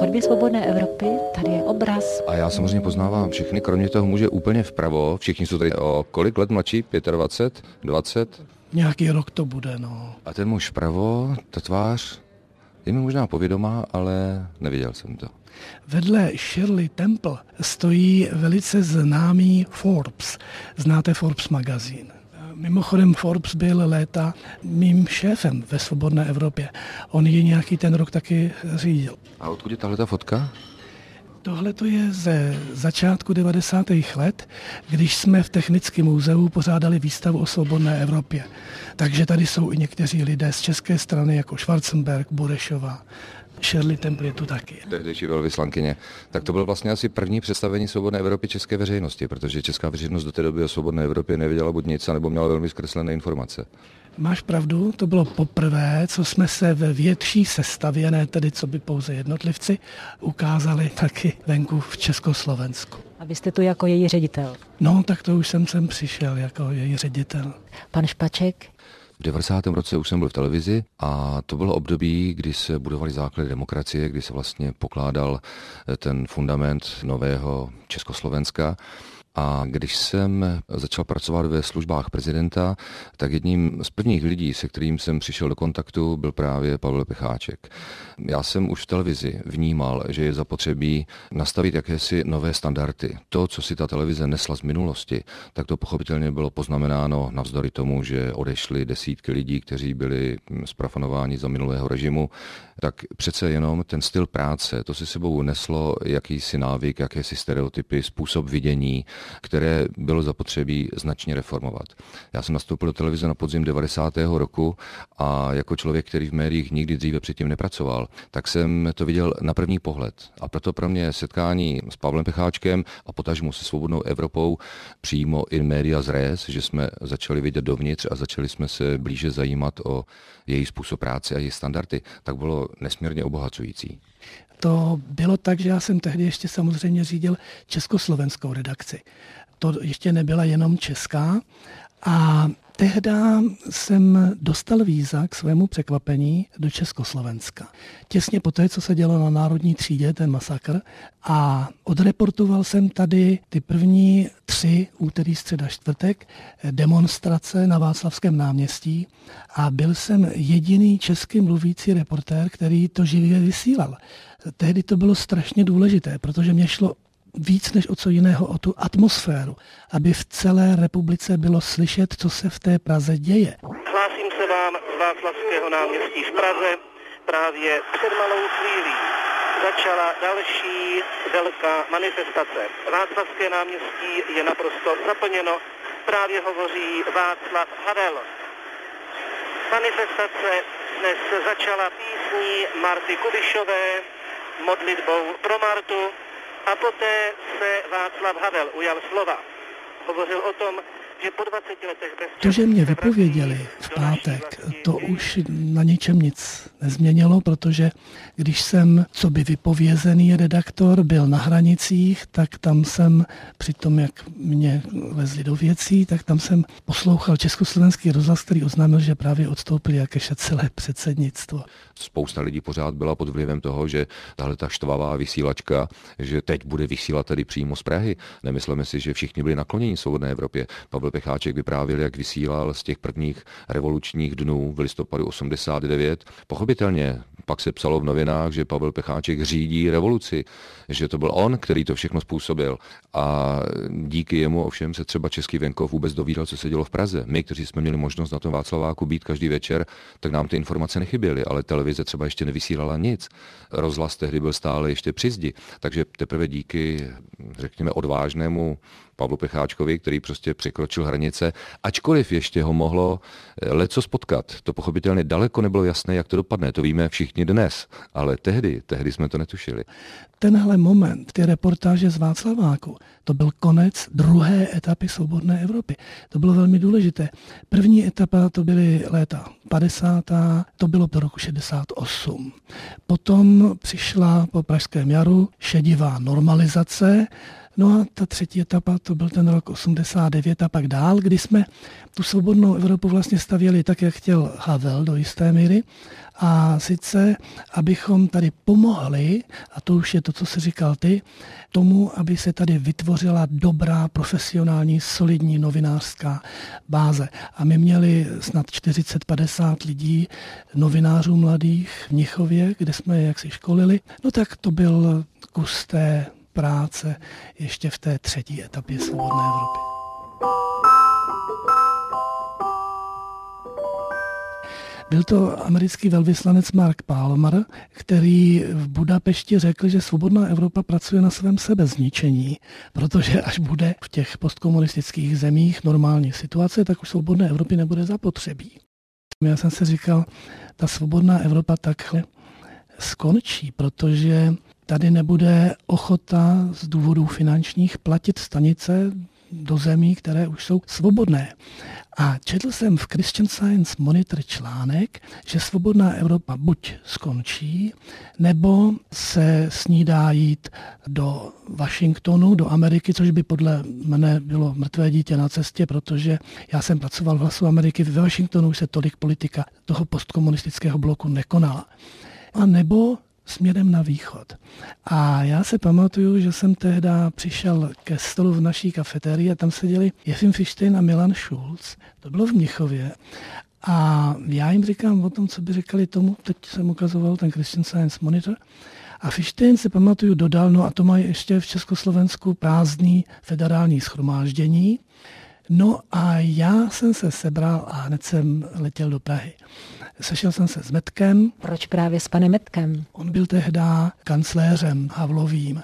chodbě svobodné Evropy tady je obraz. A já samozřejmě poznávám všechny, kromě toho muže úplně vpravo. Všichni jsou tady o kolik let mladší? 25? 20? Nějaký rok to bude, no. A ten muž vpravo, ta tvář, je mi možná povědomá, ale neviděl jsem to. Vedle Shirley Temple stojí velice známý Forbes. Znáte Forbes magazín? Mimochodem Forbes byl léta mým šéfem ve Svobodné Evropě. On ji nějaký ten rok taky řídil. A odkud je tahle ta fotka? Tohle to je ze začátku 90. let, když jsme v Technickém muzeu pořádali výstavu o svobodné Evropě. Takže tady jsou i někteří lidé z české strany, jako Schwarzenberg, Burešova, Shirley Temple je tu taky. Tehdejší velvyslankyně. Tak to bylo vlastně asi první představení Svobodné Evropy české veřejnosti, protože česká veřejnost do té doby o Svobodné Evropě nevěděla buď nic, nebo měla velmi zkreslené informace. Máš pravdu, to bylo poprvé, co jsme se ve větší sestavě, ne tedy co by pouze jednotlivci, ukázali taky venku v Československu. A vy jste tu jako její ředitel? No, tak to už jsem sem přišel jako její ředitel. Pan Špaček? V 90. roce už jsem byl v televizi a to bylo období, kdy se budovaly základy demokracie, kdy se vlastně pokládal ten fundament nového Československa. A když jsem začal pracovat ve službách prezidenta, tak jedním z prvních lidí, se kterým jsem přišel do kontaktu, byl právě Pavel Pecháček. Já jsem už v televizi vnímal, že je zapotřebí nastavit jakési nové standardy. To, co si ta televize nesla z minulosti, tak to pochopitelně bylo poznamenáno navzdory tomu, že odešly desítky lidí, kteří byli zprafanováni za minulého režimu, tak přece jenom ten styl práce, to si sebou neslo jakýsi návyk, jakési stereotypy, způsob vidění, které bylo zapotřebí značně reformovat. Já jsem nastoupil do televize na podzim 90. roku a jako člověk, který v médiích nikdy dříve předtím nepracoval, tak jsem to viděl na první pohled. A proto pro mě setkání s Pavlem Pecháčkem a potažmu se svobodnou Evropou přímo in media res, že jsme začali vidět dovnitř a začali jsme se blíže zajímat o její způsob práce a její standardy, tak bylo nesmírně obohacující. To bylo tak, že já jsem tehdy ještě samozřejmě řídil československou redakci. To ještě nebyla jenom česká. A Tehda jsem dostal víza k svému překvapení do Československa. Těsně poté, co se dělo na Národní třídě, ten masakr, a odreportoval jsem tady ty první tři, úterý, středa, čtvrtek, demonstrace na Václavském náměstí a byl jsem jediný český mluvící reportér, který to živě vysílal. Tehdy to bylo strašně důležité, protože mě šlo víc než o co jiného, o tu atmosféru, aby v celé republice bylo slyšet, co se v té Praze děje. Hlásím se vám z Václavského náměstí v Praze. Právě před malou chvílí začala další velká manifestace. Václavské náměstí je naprosto zaplněno. Právě hovoří Václav Havel. Manifestace dnes začala písní Marty Kubišové, modlitbou pro Martu, a poté se Václav Havel ujal slova. Hovořil o tom, že po 20 letech bez To, že mě vypověděli v pátek, to už na ničem nic nezměnilo, protože když jsem, co by vypovězený redaktor, byl na hranicích, tak tam jsem, při tom, jak mě vezli do věcí, tak tam jsem poslouchal československý rozhlas, který oznámil, že právě odstoupili jakéže celé předsednictvo. Spousta lidí pořád byla pod vlivem toho, že tahle ta štvavá vysílačka, že teď bude vysílat tady přímo z Prahy. Nemyslíme si, že všichni byli nakloněni svobodné Evropě. Pavel Pecháček vyprávěl, jak vysílal z těch prvních revolučních dnů v listopadu 89. Pochopitelně pak se psalo v novinách, že Pavel Pecháček řídí revoluci, že to byl on, který to všechno způsobil. A díky jemu ovšem se třeba Český venkov vůbec dovídal, co se dělo v Praze. My, kteří jsme měli možnost na tom Václaváku být každý večer, tak nám ty informace nechyběly, ale televize třeba ještě nevysílala nic. Rozhlas tehdy byl stále ještě při zdi. Takže teprve díky, řekněme, odvážnému Pavlu Pecháčkovi, který prostě překročil hranice, ačkoliv ještě ho mohlo eh, leco spotkat. To pochopitelně daleko nebylo jasné, jak to dopadne, to víme všichni dnes, ale tehdy, tehdy jsme to netušili. Tenhle moment, ty reportáže z Václaváku, to byl konec druhé etapy svobodné Evropy. To bylo velmi důležité. První etapa to byly léta 50. to bylo do roku 68. Potom přišla po Pražském jaru šedivá normalizace, No a ta třetí etapa, to byl ten rok 89 a pak dál, kdy jsme tu svobodnou Evropu vlastně stavěli tak, jak chtěl Havel do jisté míry. A sice, abychom tady pomohli, a to už je to, co jsi říkal ty, tomu, aby se tady vytvořila dobrá, profesionální, solidní novinářská báze. A my měli snad 40-50 lidí, novinářů mladých v Mnichově, kde jsme je jaksi školili. No tak to byl kus té práce ještě v té třetí etapě svobodné Evropy. Byl to americký velvyslanec Mark Palmer, který v Budapešti řekl, že svobodná Evropa pracuje na svém sebezničení, protože až bude v těch postkomunistických zemích normální situace, tak už svobodné Evropy nebude zapotřebí. Já jsem si říkal, ta svobodná Evropa takhle skončí, protože tady nebude ochota z důvodů finančních platit stanice do zemí, které už jsou svobodné. A četl jsem v Christian Science Monitor článek, že svobodná Evropa buď skončí, nebo se snídá jít do Washingtonu, do Ameriky, což by podle mne bylo mrtvé dítě na cestě, protože já jsem pracoval v hlasu Ameriky. Ve Washingtonu už se tolik politika toho postkomunistického bloku nekonala. A nebo směrem na východ. A já se pamatuju, že jsem tehdy přišel ke stolu v naší kafetérii a tam seděli Jefim Fištejn a Milan Schulz. To bylo v Mnichově. A já jim říkám o tom, co by říkali tomu, teď jsem ukazoval ten Christian Science Monitor, a Fištejn se pamatuju dodal, no a to mají ještě v Československu prázdný federální schromáždění. No a já jsem se sebral a hned jsem letěl do Prahy. Sešel jsem se s Metkem. Proč právě s panem Metkem? On byl tehdy kancléřem Havlovým.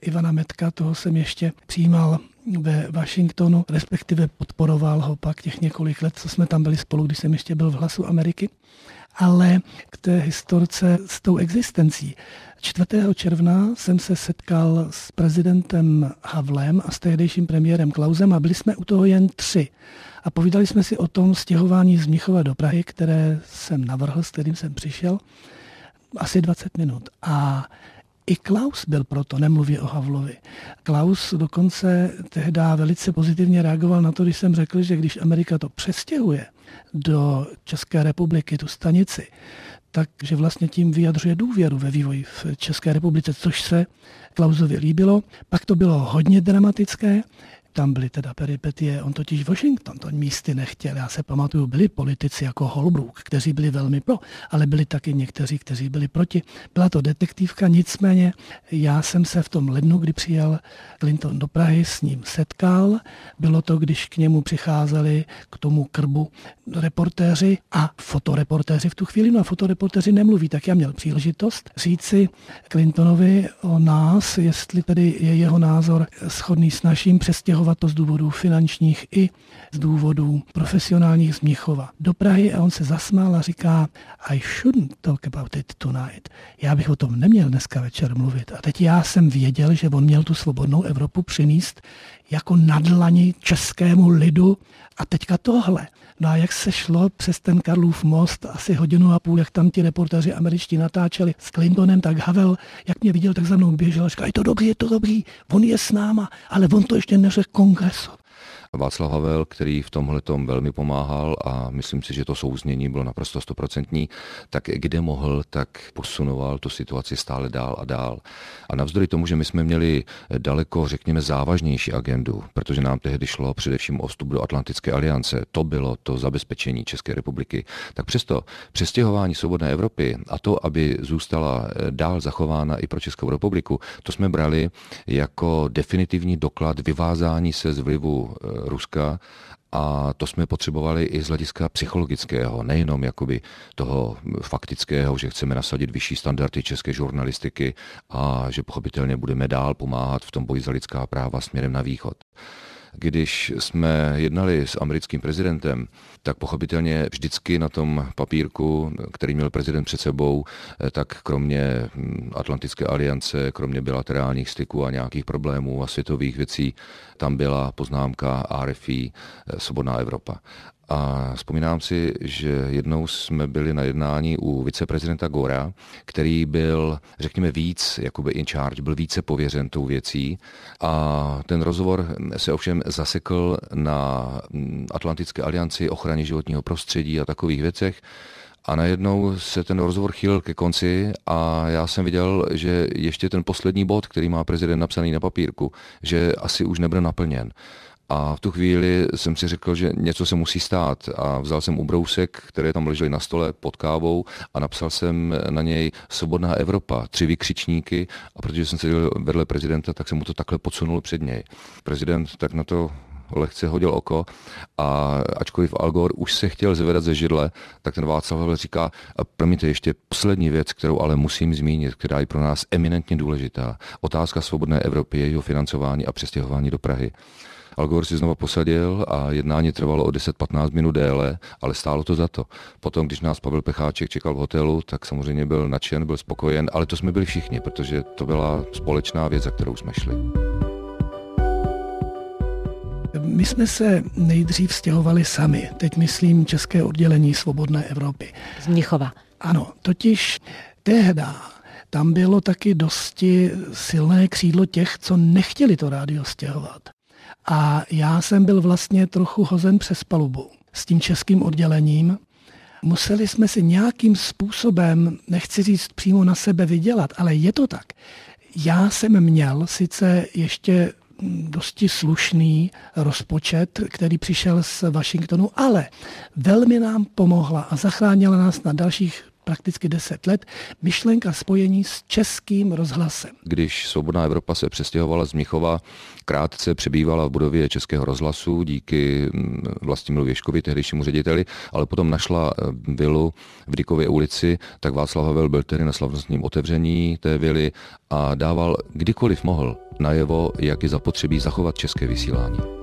Ivana Metka, toho jsem ještě přijímal ve Washingtonu, respektive podporoval ho pak těch několik let, co jsme tam byli spolu, když jsem ještě byl v Hlasu Ameriky. Ale k té historce s tou existencí. 4. června jsem se setkal s prezidentem Havlem a s tehdejším premiérem Klausem a byli jsme u toho jen tři. A povídali jsme si o tom stěhování z Mnichova do Prahy, které jsem navrhl, s kterým jsem přišel, asi 20 minut. A i Klaus byl proto, nemluví o Havlovi. Klaus dokonce tehdy velice pozitivně reagoval na to, když jsem řekl, že když Amerika to přestěhuje do České republiky, tu stanici, takže vlastně tím vyjadřuje důvěru ve vývoj v České republice, což se Klausovi líbilo. Pak to bylo hodně dramatické, tam byly teda peripetie. On totiž Washington to místy nechtěl. Já se pamatuju, byli politici jako Holbrook, kteří byli velmi pro, ale byli taky někteří, kteří byli proti. Byla to detektivka, nicméně já jsem se v tom lednu, kdy přijel Clinton do Prahy, s ním setkal. Bylo to, když k němu přicházeli k tomu krbu reportéři a fotoreportéři v tu chvíli. No a fotoreportéři nemluví, tak já měl příležitost říci Clintonovi o nás, jestli tedy je jeho názor schodný s naším přestěhováním stěhovat to z důvodů finančních i z důvodů profesionálních z Mnichova do Prahy a on se zasmál a říká I shouldn't talk about it tonight. Já bych o tom neměl dneska večer mluvit. A teď já jsem věděl, že on měl tu svobodnou Evropu přinést jako nadlani českému lidu a teďka tohle. No a jak se šlo přes ten Karlův most, asi hodinu a půl, jak tam ti reportéři američtí natáčeli s Clintonem, tak Havel, jak mě viděl, tak za mnou běžel a říkal, je to dobrý, je to dobrý, on je s náma, ale on to ještě neřekl kongresu. Václav Havel, který v tomhle tom velmi pomáhal a myslím si, že to souznění bylo naprosto stoprocentní, tak kde mohl, tak posunoval tu situaci stále dál a dál. A navzdory tomu, že my jsme měli daleko, řekněme, závažnější agendu, protože nám tehdy šlo především o vstup do Atlantické aliance, to bylo to zabezpečení České republiky, tak přesto přestěhování svobodné Evropy a to, aby zůstala dál zachována i pro Českou republiku, to jsme brali jako definitivní doklad vyvázání se z vlivu Ruska a to jsme potřebovali i z hlediska psychologického, nejenom jakoby toho faktického, že chceme nasadit vyšší standardy české žurnalistiky a že pochopitelně budeme dál pomáhat v tom boji za lidská práva směrem na východ. Když jsme jednali s americkým prezidentem, tak pochopitelně vždycky na tom papírku, který měl prezident před sebou, tak kromě Atlantické aliance, kromě bilaterálních styků a nějakých problémů a světových věcí, tam byla poznámka RFI Svobodná Evropa. A vzpomínám si, že jednou jsme byli na jednání u viceprezidenta Gora, který byl, řekněme, víc, jakoby in charge, byl více pověřen tou věcí. A ten rozhovor se ovšem zasekl na Atlantické alianci ochraně životního prostředí a takových věcech. A najednou se ten rozhovor chýlil ke konci a já jsem viděl, že ještě ten poslední bod, který má prezident napsaný na papírku, že asi už nebude naplněn. A v tu chvíli jsem si řekl, že něco se musí stát. A vzal jsem ubrousek, které tam ležely na stole pod kávou a napsal jsem na něj Svobodná Evropa, tři vykřičníky. A protože jsem seděl vedle prezidenta, tak jsem mu to takhle podsunul před něj. Prezident tak na to lehce hodil oko a ačkoliv Al Gore už se chtěl zvedat ze židle, tak ten Václav Havel říká, promiňte ještě poslední věc, kterou ale musím zmínit, která je pro nás eminentně důležitá. Otázka svobodné Evropy, jejího financování a přestěhování do Prahy. Al Gore si znova posadil a jednání trvalo o 10-15 minut déle, ale stálo to za to. Potom, když nás Pavel Pecháček čekal v hotelu, tak samozřejmě byl nadšen, byl spokojen, ale to jsme byli všichni, protože to byla společná věc, za kterou jsme šli. My jsme se nejdřív stěhovali sami, teď myslím České oddělení Svobodné Evropy. Z Mnichova. Ano, totiž tehda tam bylo taky dosti silné křídlo těch, co nechtěli to rádio stěhovat. A já jsem byl vlastně trochu hozen přes palubu s tím českým oddělením. Museli jsme si nějakým způsobem, nechci říct přímo na sebe vydělat, ale je to tak. Já jsem měl sice ještě dosti slušný rozpočet, který přišel z Washingtonu, ale velmi nám pomohla a zachránila nás na dalších prakticky 10 let, myšlenka spojení s českým rozhlasem. Když Svobodná Evropa se přestěhovala z Michova, krátce přebývala v budově Českého rozhlasu díky mm, Vlastimilu Věškovi, tehdejšímu řediteli, ale potom našla eh, vilu v Dykově ulici, tak Václav Havel byl tedy na slavnostním otevření té vily a dával kdykoliv mohl najevo, jak je zapotřebí zachovat české vysílání.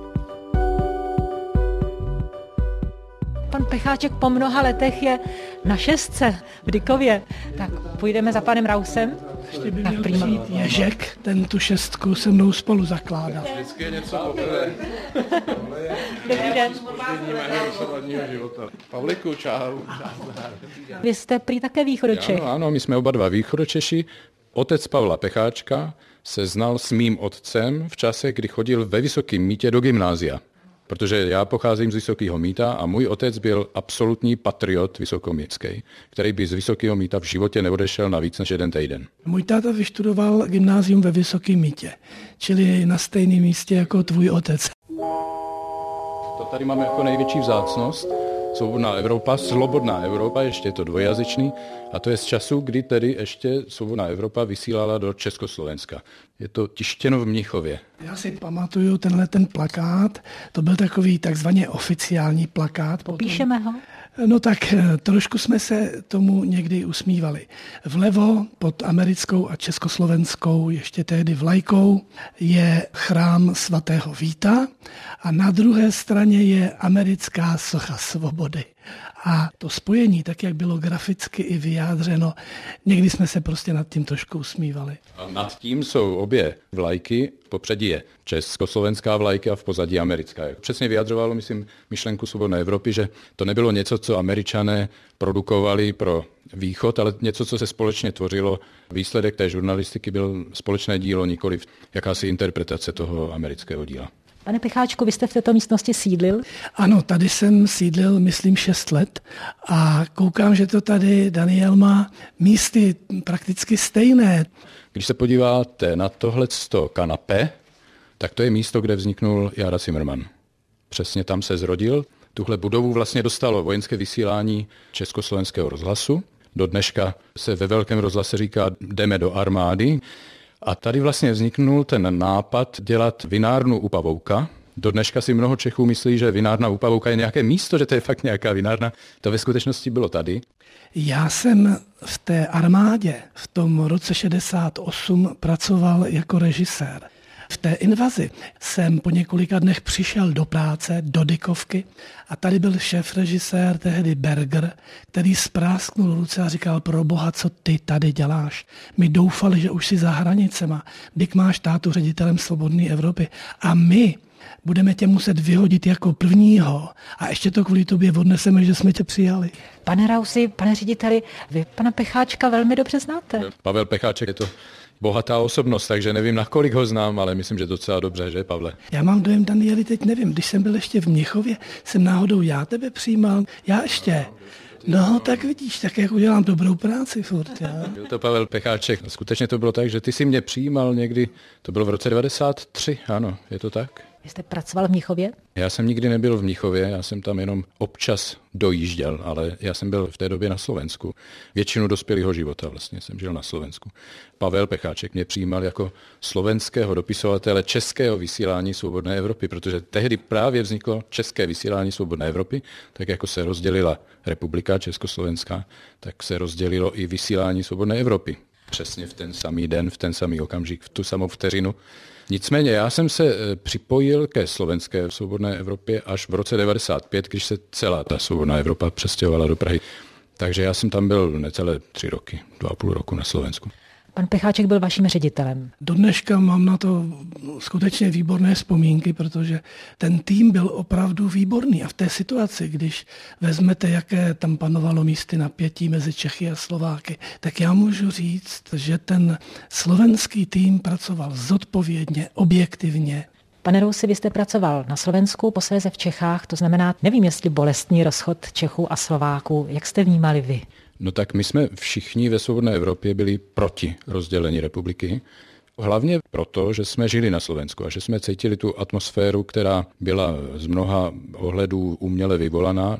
Pan Pecháček po mnoha letech je na šestce v Dykově. Tak půjdeme za panem Rausem. Ještě by měl přijít Ježek, ten tu šestku se mnou spolu zakládal. Vždycky je něco poprvé. Dobrý den. Pavliku, čau. Vy jste prý také východočech. Ano, ano, my jsme oba dva východočeši. Otec Pavla Pecháčka se znal s mým otcem v čase, kdy chodil ve Vysokém mítě do gymnázia. Protože já pocházím z Vysokého míta a můj otec byl absolutní patriot vysokomětský, který by z Vysokého míta v životě neodešel na víc než jeden týden. Můj táta vyštudoval gymnázium ve Vysokém mítě, čili na stejném místě jako tvůj otec. To tady máme jako největší vzácnost, Svobodná Evropa, Slobodná Evropa, ještě je to dvojazyčný, a to je z času, kdy tedy ještě Svobodná Evropa vysílala do Československa. Je to tištěno v Mnichově. Já si pamatuju tenhle ten plakát, to byl takový takzvaně oficiální plakát. Píšeme ho? No tak eh, trošku jsme se tomu někdy usmívali. Vlevo pod americkou a československou, ještě tehdy vlajkou, je chrám svatého Víta a na druhé straně je americká socha svobody. A to spojení, tak jak bylo graficky i vyjádřeno, někdy jsme se prostě nad tím trošku usmívali. A nad tím jsou obě vlajky, popředí je československá vlajka a v pozadí americká. Přesně vyjadřovalo, myslím, myšlenku svobodné Evropy, že to nebylo něco, co američané produkovali pro východ, ale něco, co se společně tvořilo. Výsledek té žurnalistiky byl společné dílo, nikoli jakási interpretace toho amerického díla. Pane Picháčku, vy jste v této místnosti sídlil? Ano, tady jsem sídlil, myslím, 6 let a koukám, že to tady Daniel má místy prakticky stejné. Když se podíváte na tohle kanapé, tak to je místo, kde vzniknul Jara Zimmerman. Přesně tam se zrodil. Tuhle budovu vlastně dostalo vojenské vysílání Československého rozhlasu. Do dneška se ve velkém rozhlase říká jdeme do armády. A tady vlastně vzniknul ten nápad dělat vinárnu u Pavouka. Do dneška si mnoho Čechů myslí, že vinárna u Pavouka je nějaké místo, že to je fakt nějaká vinárna. To ve skutečnosti bylo tady. Já jsem v té armádě v tom roce 68 pracoval jako režisér. V té invazi jsem po několika dnech přišel do práce, do Dykovky a tady byl šéf režisér tehdy Berger, který sprásknul ruce a říkal, pro boha, co ty tady děláš? My doufali, že už si za hranicema. Dyk máš tátu ředitelem Svobodné Evropy. A my budeme tě muset vyhodit jako prvního a ještě to kvůli tobě odneseme, že jsme tě přijali. Pane Rausi, pane řediteli, vy pana Pecháčka velmi dobře znáte. Pavel Pecháček je to bohatá osobnost, takže nevím, na kolik ho znám, ale myslím, že docela dobře, že Pavle? Já mám dojem, Danieli, teď nevím, když jsem byl ještě v Měchově, jsem náhodou já tebe přijímal, já ještě. No, tak vidíš, tak jak udělám dobrou práci furt. Já. Byl to Pavel Pecháček. Skutečně to bylo tak, že ty si mě přijímal někdy, to bylo v roce 93, ano, je to tak? Vy jste pracoval v Mnichově? Já jsem nikdy nebyl v Mnichově, já jsem tam jenom občas dojížděl, ale já jsem byl v té době na Slovensku. Většinu dospělého života vlastně jsem žil na Slovensku. Pavel Pecháček mě přijímal jako slovenského dopisovatele českého vysílání Svobodné Evropy, protože tehdy právě vzniklo české vysílání Svobodné Evropy, tak jako se rozdělila republika Československá, tak se rozdělilo i vysílání Svobodné Evropy. Přesně v ten samý den, v ten samý okamžik, v tu samou vteřinu Nicméně já jsem se eh, připojil ke slovenské svobodné Evropě až v roce 95, když se celá ta svobodná Evropa přestěhovala do Prahy. Takže já jsem tam byl necelé tři roky, dva a půl roku na Slovensku. Pan Pecháček byl vaším ředitelem. Do dneška mám na to skutečně výborné vzpomínky, protože ten tým byl opravdu výborný. A v té situaci, když vezmete, jaké tam panovalo místy napětí mezi Čechy a Slováky, tak já můžu říct, že ten slovenský tým pracoval zodpovědně, objektivně, Pane Rousi, vy jste pracoval na Slovensku, posléze v Čechách, to znamená, nevím, jestli bolestný rozchod Čechů a Slováků. Jak jste vnímali vy? No tak my jsme všichni ve svobodné Evropě byli proti rozdělení republiky. Hlavně proto, že jsme žili na Slovensku a že jsme cítili tu atmosféru, která byla z mnoha ohledů uměle vyvolaná.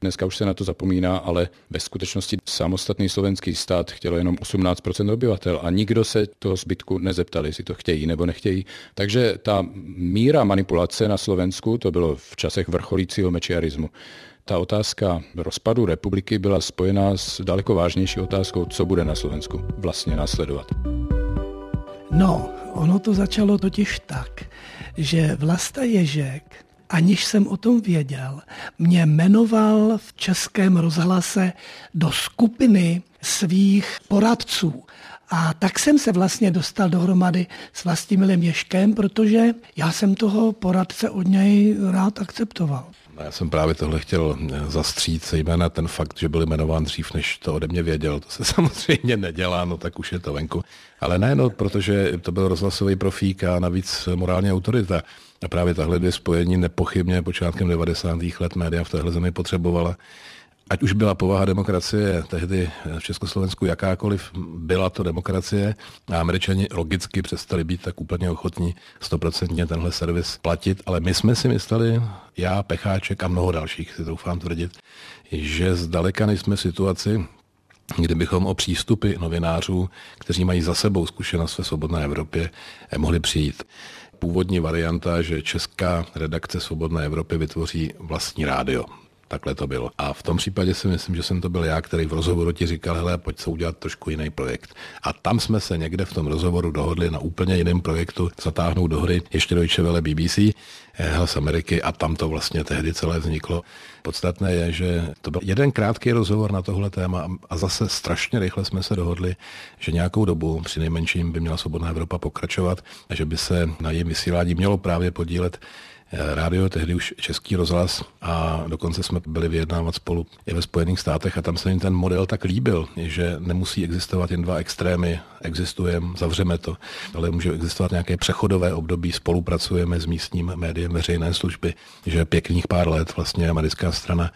Dneska už se na to zapomíná, ale ve skutečnosti samostatný slovenský stát chtělo jenom 18% obyvatel a nikdo se toho zbytku nezeptal, jestli to chtějí nebo nechtějí. Takže ta míra manipulace na Slovensku, to bylo v časech vrcholícího mečiarismu, ta otázka rozpadu republiky byla spojená s daleko vážnější otázkou, co bude na Slovensku vlastně následovat. No, ono to začalo totiž tak, že Vlasta Ježek, aniž jsem o tom věděl, mě jmenoval v českém rozhlase do skupiny svých poradců. A tak jsem se vlastně dostal dohromady s Vlastimilem Ješkem, protože já jsem toho poradce od něj rád akceptoval. Já jsem právě tohle chtěl eh, zastřít, zejména ten fakt, že byl jmenován dřív, než to ode mě věděl. To se samozřejmě nedělá, no tak už je to venku. Ale ne, no, protože to byl rozhlasový profík a navíc morální autorita. A právě tahle dvě spojení nepochybně počátkem 90. let média v téhle zemi potřebovala ať už byla povaha demokracie tehdy v Československu jakákoliv, byla to demokracie a američani logicky přestali být tak úplně ochotní stoprocentně tenhle servis platit, ale my jsme si mysleli, já, Pecháček a mnoho dalších, si doufám tvrdit, že zdaleka nejsme v situaci, kdybychom o přístupy novinářů, kteří mají za sebou zkušenost ve svobodné Evropě, mohli přijít původní varianta, že česká redakce Svobodné Evropy vytvoří vlastní rádio. Takhle to bylo. A v tom případě si myslím, že jsem to byl já, který v rozhovoru ti říkal, hele, pojď se udělat trošku jiný projekt. A tam jsme se někde v tom rozhovoru dohodli na úplně jiném projektu zatáhnout do hry ještě Deutsche Welle BBC, eh, Hlas Ameriky a tam to vlastně tehdy celé vzniklo. Podstatné je, že to byl jeden krátký rozhovor na tohle téma a zase strašně rychle jsme se dohodli, že nějakou dobu při nejmenším by měla Svobodná Evropa pokračovat a že by se na jejím vysílání mělo právě podílet rádio, tehdy už Český rozhlas a dokonce jsme byli vyjednávat spolu i ve Spojených státech a tam se jim ten model tak líbil, že nemusí existovat jen dva extrémy, existujeme, zavřeme to, ale může existovat nějaké přechodové období, spolupracujeme s místním médiem veřejné služby, že pěkných pár let vlastně americká strana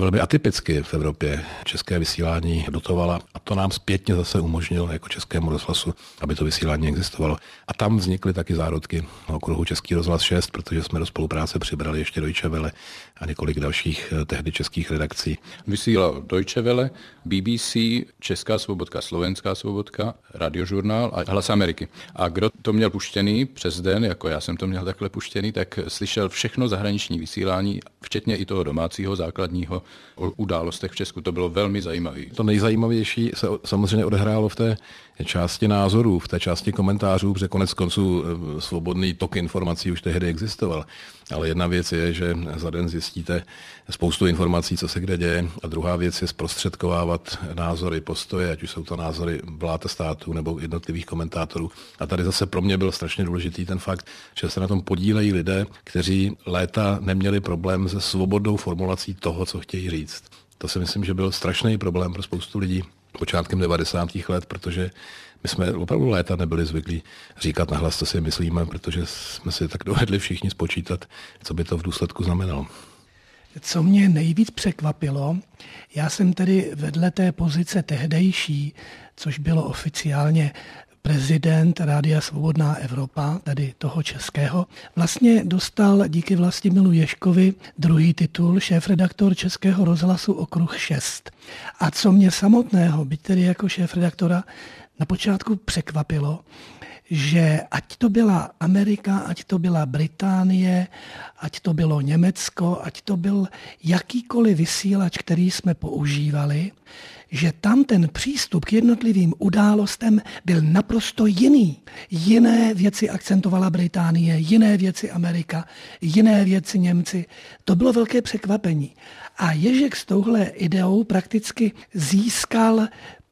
velmi atypicky v Evropě české vysílání dotovala a to nám zpětně zase umožnilo jako českému rozhlasu, aby to vysílání existovalo. A tam vznikly taky zárodky okruhu Český rozhlas 6, protože jsme do spolupráce přibrali ještě Deutsche Welle a několik dalších eh, tehdy českých redakcí. Vysílal Deutsche Welle, BBC, Česká svobodka, Slovenská svobodka, Radiožurnál a Hlas Ameriky. A kdo to měl puštěný přes den, jako já jsem to měl takhle puštěný, tak slyšel všechno zahraniční vysílání, včetně i toho domácího základního o událostech v Česku. To bylo velmi zajímavé. To nejzajímavější se samozřejmě odehrálo v té části názorů, v té části komentářů, protože konec konců eh, svobodný tok informací už tehdy existoval. Ale jedna věc je, že za den zjistíte spoustu informací, co se kde děje, a druhá věc je zprostředkovávat názory, postoje, ať už jsou to názory vlád států nebo jednotlivých komentátorů. A tady zase pro mě byl strašně důležitý ten fakt, že se na tom podílejí lidé, kteří léta neměli problém se svobodnou formulací toho, co chtějí říct. To si myslím, že byl strašný problém pro spoustu lidí počátkem 90. let, protože my jsme opravdu léta nebyli zvyklí říkat nahlas, co si myslíme, protože jsme si tak dovedli všichni spočítat, co by to v důsledku znamenalo. Co mě nejvíc překvapilo, já jsem tedy vedle té pozice tehdejší, což bylo oficiálně prezident Rádia Svobodná Evropa, tedy toho českého, vlastně dostal díky Vlastimilu Ješkovi druhý titul šéf-redaktor Českého rozhlasu Okruh 6. A co mě samotného, byť tedy jako šéf-redaktora, na počátku překvapilo, že ať to byla Amerika, ať to byla Británie, ať to bylo Německo, ať to byl jakýkoliv vysílač, který jsme používali, že tam ten přístup k jednotlivým událostem byl naprosto jiný. Jiné věci akcentovala Británie, jiné věci Amerika, jiné věci Němci. To bylo velké překvapení. A Ježek s touhle ideou prakticky získal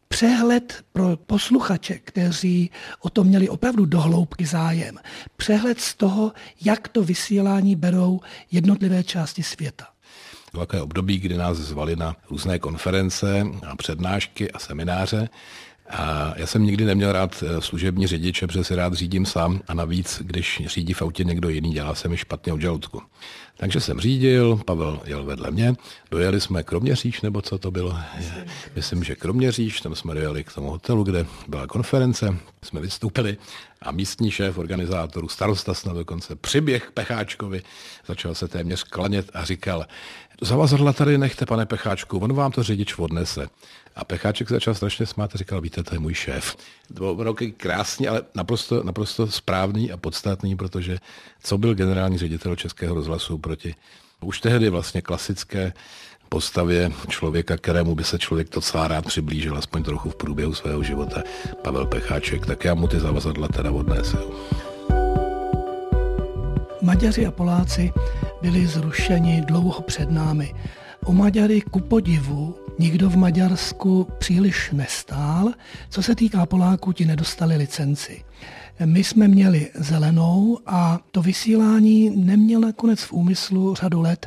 přehled pro posluchače, kteří o to měli opravdu dohloubky zájem. Přehled z toho, jak to vysílání berou jednotlivé části světa. Takové období, kdy nás zvali na různé konference, a přednášky a semináře. A já jsem nikdy neměl rád eh, služební řidiče, protože si rád řídím sám a navíc, když řídí v autě někdo jiný, dělá se mi špatně od žaludku. Takže jsem řídil, Pavel jel vedle mě, dojeli jsme Kroměříž, nebo co to bylo? Myslím, že Kroměříž, tam jsme dojeli k tomu hotelu, kde byla konference, jsme vystoupili a místní šéf organizátorů, starosta snad dokonce, přiběh Pecháčkovi, začal se téměř klanět a říkal, zavazadla tady nechte, pane Pecháčku, on vám to řidič odnese. A Pecháček začal strašně smát a říkal, víte, to je můj šéf. To bylo krásný, ale naprosto, naprosto správný a podstatný, protože co byl generální ředitel Českého rozhlasu proti už tehdy vlastně klasické postavě člověka, kterému by se člověk docela rád přiblížil, aspoň trochu v průběhu svého života, Pavel Pecháček, tak já mu ty zavazadla teda odnesel. Maďaři a Poláci byli zrušeni dlouho před námi. O Maďary ku podivu nikdo v Maďarsku příliš nestál. Co se týká Poláků, ti nedostali licenci. My jsme měli zelenou a to vysílání neměl nakonec v úmyslu řadu let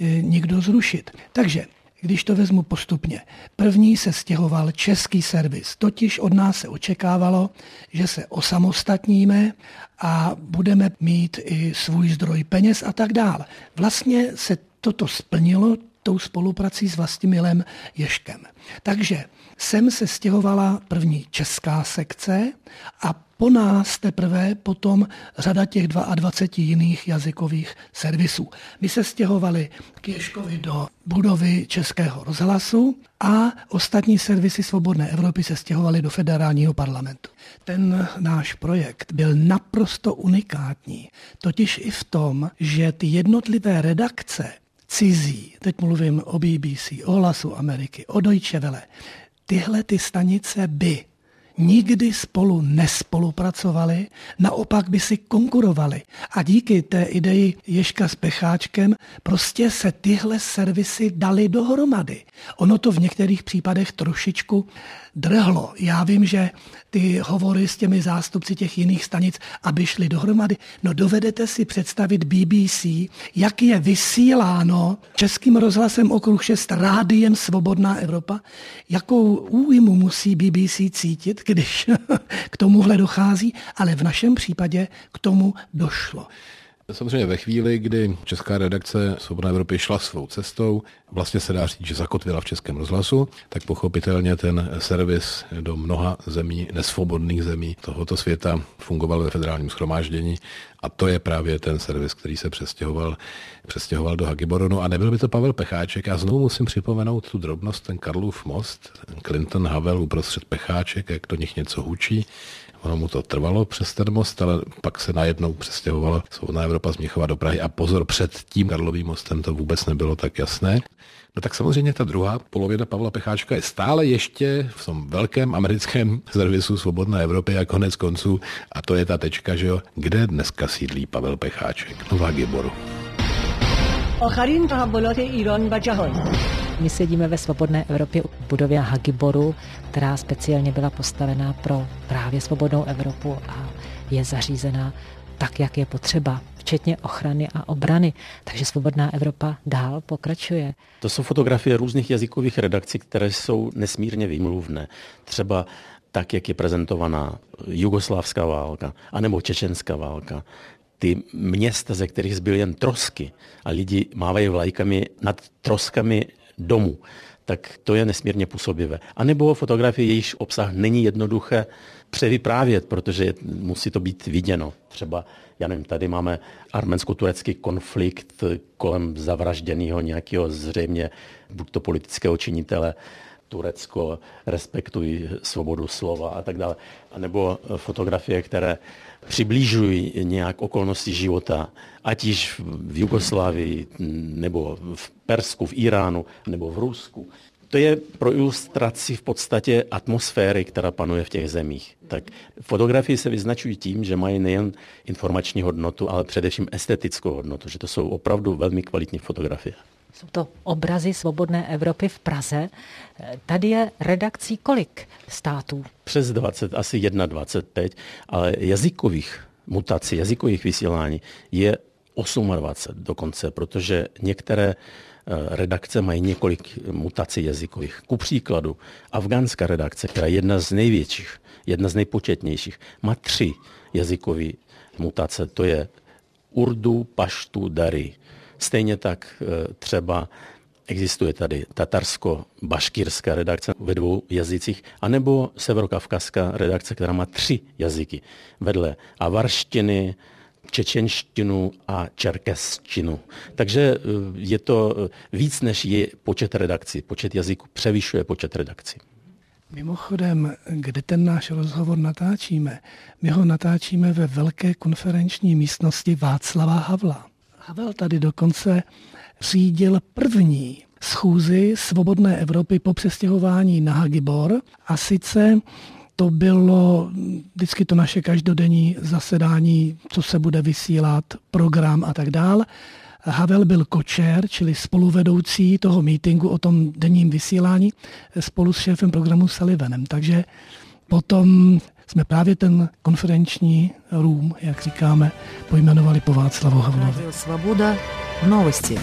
eh, nikdo zrušit. Takže když to vezmu postupně. První se stěhoval český servis, totiž od nás se očekávalo, že se osamostatníme a budeme mít i svůj zdroj peněz a tak dále. Vlastně se toto splnilo tou spoluprací s Vlastimilem Ješkem. Takže sem se stěhovala první česká sekce a po nás teprve potom řada těch 22 jiných jazykových servisů. My se stěhovali k Ješkovi do budovy Českého rozhlasu a ostatní servisy Svobodné Evropy se stěhovali do federálního parlamentu. Ten náš projekt byl naprosto unikátní, totiž i v tom, že ty jednotlivé redakce cizí, teď mluvím o BBC, o Hlasu Ameriky, o Deutsche Welle, tyhle ty stanice by nikdy spolu nespolupracovali, naopak by si konkurovali. A díky té ideji Ješka s Pecháčkem prostě se tyhle servisy dali dohromady. Ono to v některých případech trošičku drhlo. Já vím, že ty hovory s těmi zástupci těch jiných stanic, aby šly dohromady. No dovedete si představit BBC, jak je vysíláno českým rozhlasem okruh 6 rádiem Svobodná Evropa, jakou újmu musí BBC cítit, když k tomuhle dochází, ale v našem případě k tomu došlo. Samozřejmě ve chvíli, kdy česká redakce Svobodné Evropy šla svou cestou, vlastně se dá říct, že zakotvila v českém rozhlasu, tak pochopitelně ten servis do mnoha zemí, nesvobodných zemí tohoto světa fungoval ve federálním schromáždění a to je právě ten servis, který se přestěhoval, přestěhoval do Hagiboronu a nebyl by to Pavel Pecháček. Já znovu musím připomenout tu drobnost, ten Karlův most, ten Clinton Havel uprostřed Pecháček, jak do nich něco hučí. Ono mu to trvalo přes ten most, ale pak se najednou přestěhovalo Svobodná Evropa z Měchova do Prahy a pozor, před tím Karlovým mostem to vůbec nebylo tak jasné. No tak samozřejmě ta druhá polovina Pavla Pecháčka je stále ještě v tom velkém americkém servisu Svobodné Evropy a konec konců a to je ta tečka, že jo, kde dneska sídlí Pavel Pecháček, Nová Giboru. آخرین تحولات ایران و جهان my sedíme ve Svobodné Evropě v budově Hagiboru, která speciálně byla postavená pro právě Svobodnou Evropu a je zařízená tak, jak je potřeba, včetně ochrany a obrany. Takže Svobodná Evropa dál pokračuje. To jsou fotografie různých jazykových redakcí, které jsou nesmírně výmluvné. Třeba tak, jak je prezentovaná jugoslávská válka, anebo čečenská válka, ty města, ze kterých zbyly jen trosky a lidi mávají vlajkami nad troskami domů, tak to je nesmírně působivé. A nebo fotografie, jejíž obsah není jednoduché převyprávět, protože musí to být viděno. Třeba, já nevím, tady máme arménsko-turecký konflikt kolem zavražděného nějakého zřejmě buď to politického činitele, Turecko, respektují svobodu slova a tak dále. A nebo fotografie, které přiblížují nějak okolnosti života, ať již v Jugoslávii, nebo v Persku, v Iránu, nebo v Rusku. To je pro ilustraci v podstatě atmosféry, která panuje v těch zemích. Tak fotografie se vyznačují tím, že mají nejen informační hodnotu, ale především estetickou hodnotu, že to jsou opravdu velmi kvalitní fotografie. Jsou to obrazy Svobodné Evropy v Praze. Tady je redakcí kolik států? Přes 20, asi 21 teď, ale jazykových mutací, jazykových vysílání je 28 dokonce, protože některé eh, redakce mají několik mutací jazykových. Ku příkladu, afgánská redakce, která je jedna z největších, jedna z nejpočetnějších, má tři jazykové mutace. To je Urdu, Paštu, Dari. Stejně tak eh, třeba existuje tady tatarsko-baškírská redakce ve dvou jazycích, anebo severokavkazská redakce, která má tři jazyky vedle avarštiny, čečenštinu a čerkesštinu. Takže eh, je to eh, víc, než je počet redakcí. Počet jazyků převyšuje počet redakcí. Mimochodem, kde ten náš rozhovor natáčíme? My ho natáčíme ve velké konferenční místnosti Václava Havla. Havel tady dokonce řídil první schůzi Svobodné Evropy po přestěhování na Hagibor a sice to bylo vždycky to naše každodenní zasedání, co se bude vysílat, program a tak dál. Havel byl kočer, čili spoluvedoucí toho meetingu o tom denním vysílání spolu s šéfem programu Sullivanem. Takže potom jsme právě ten konferenční room, jak říkáme, pojmenovali po Václavu Havlovi. Svoboda novosti.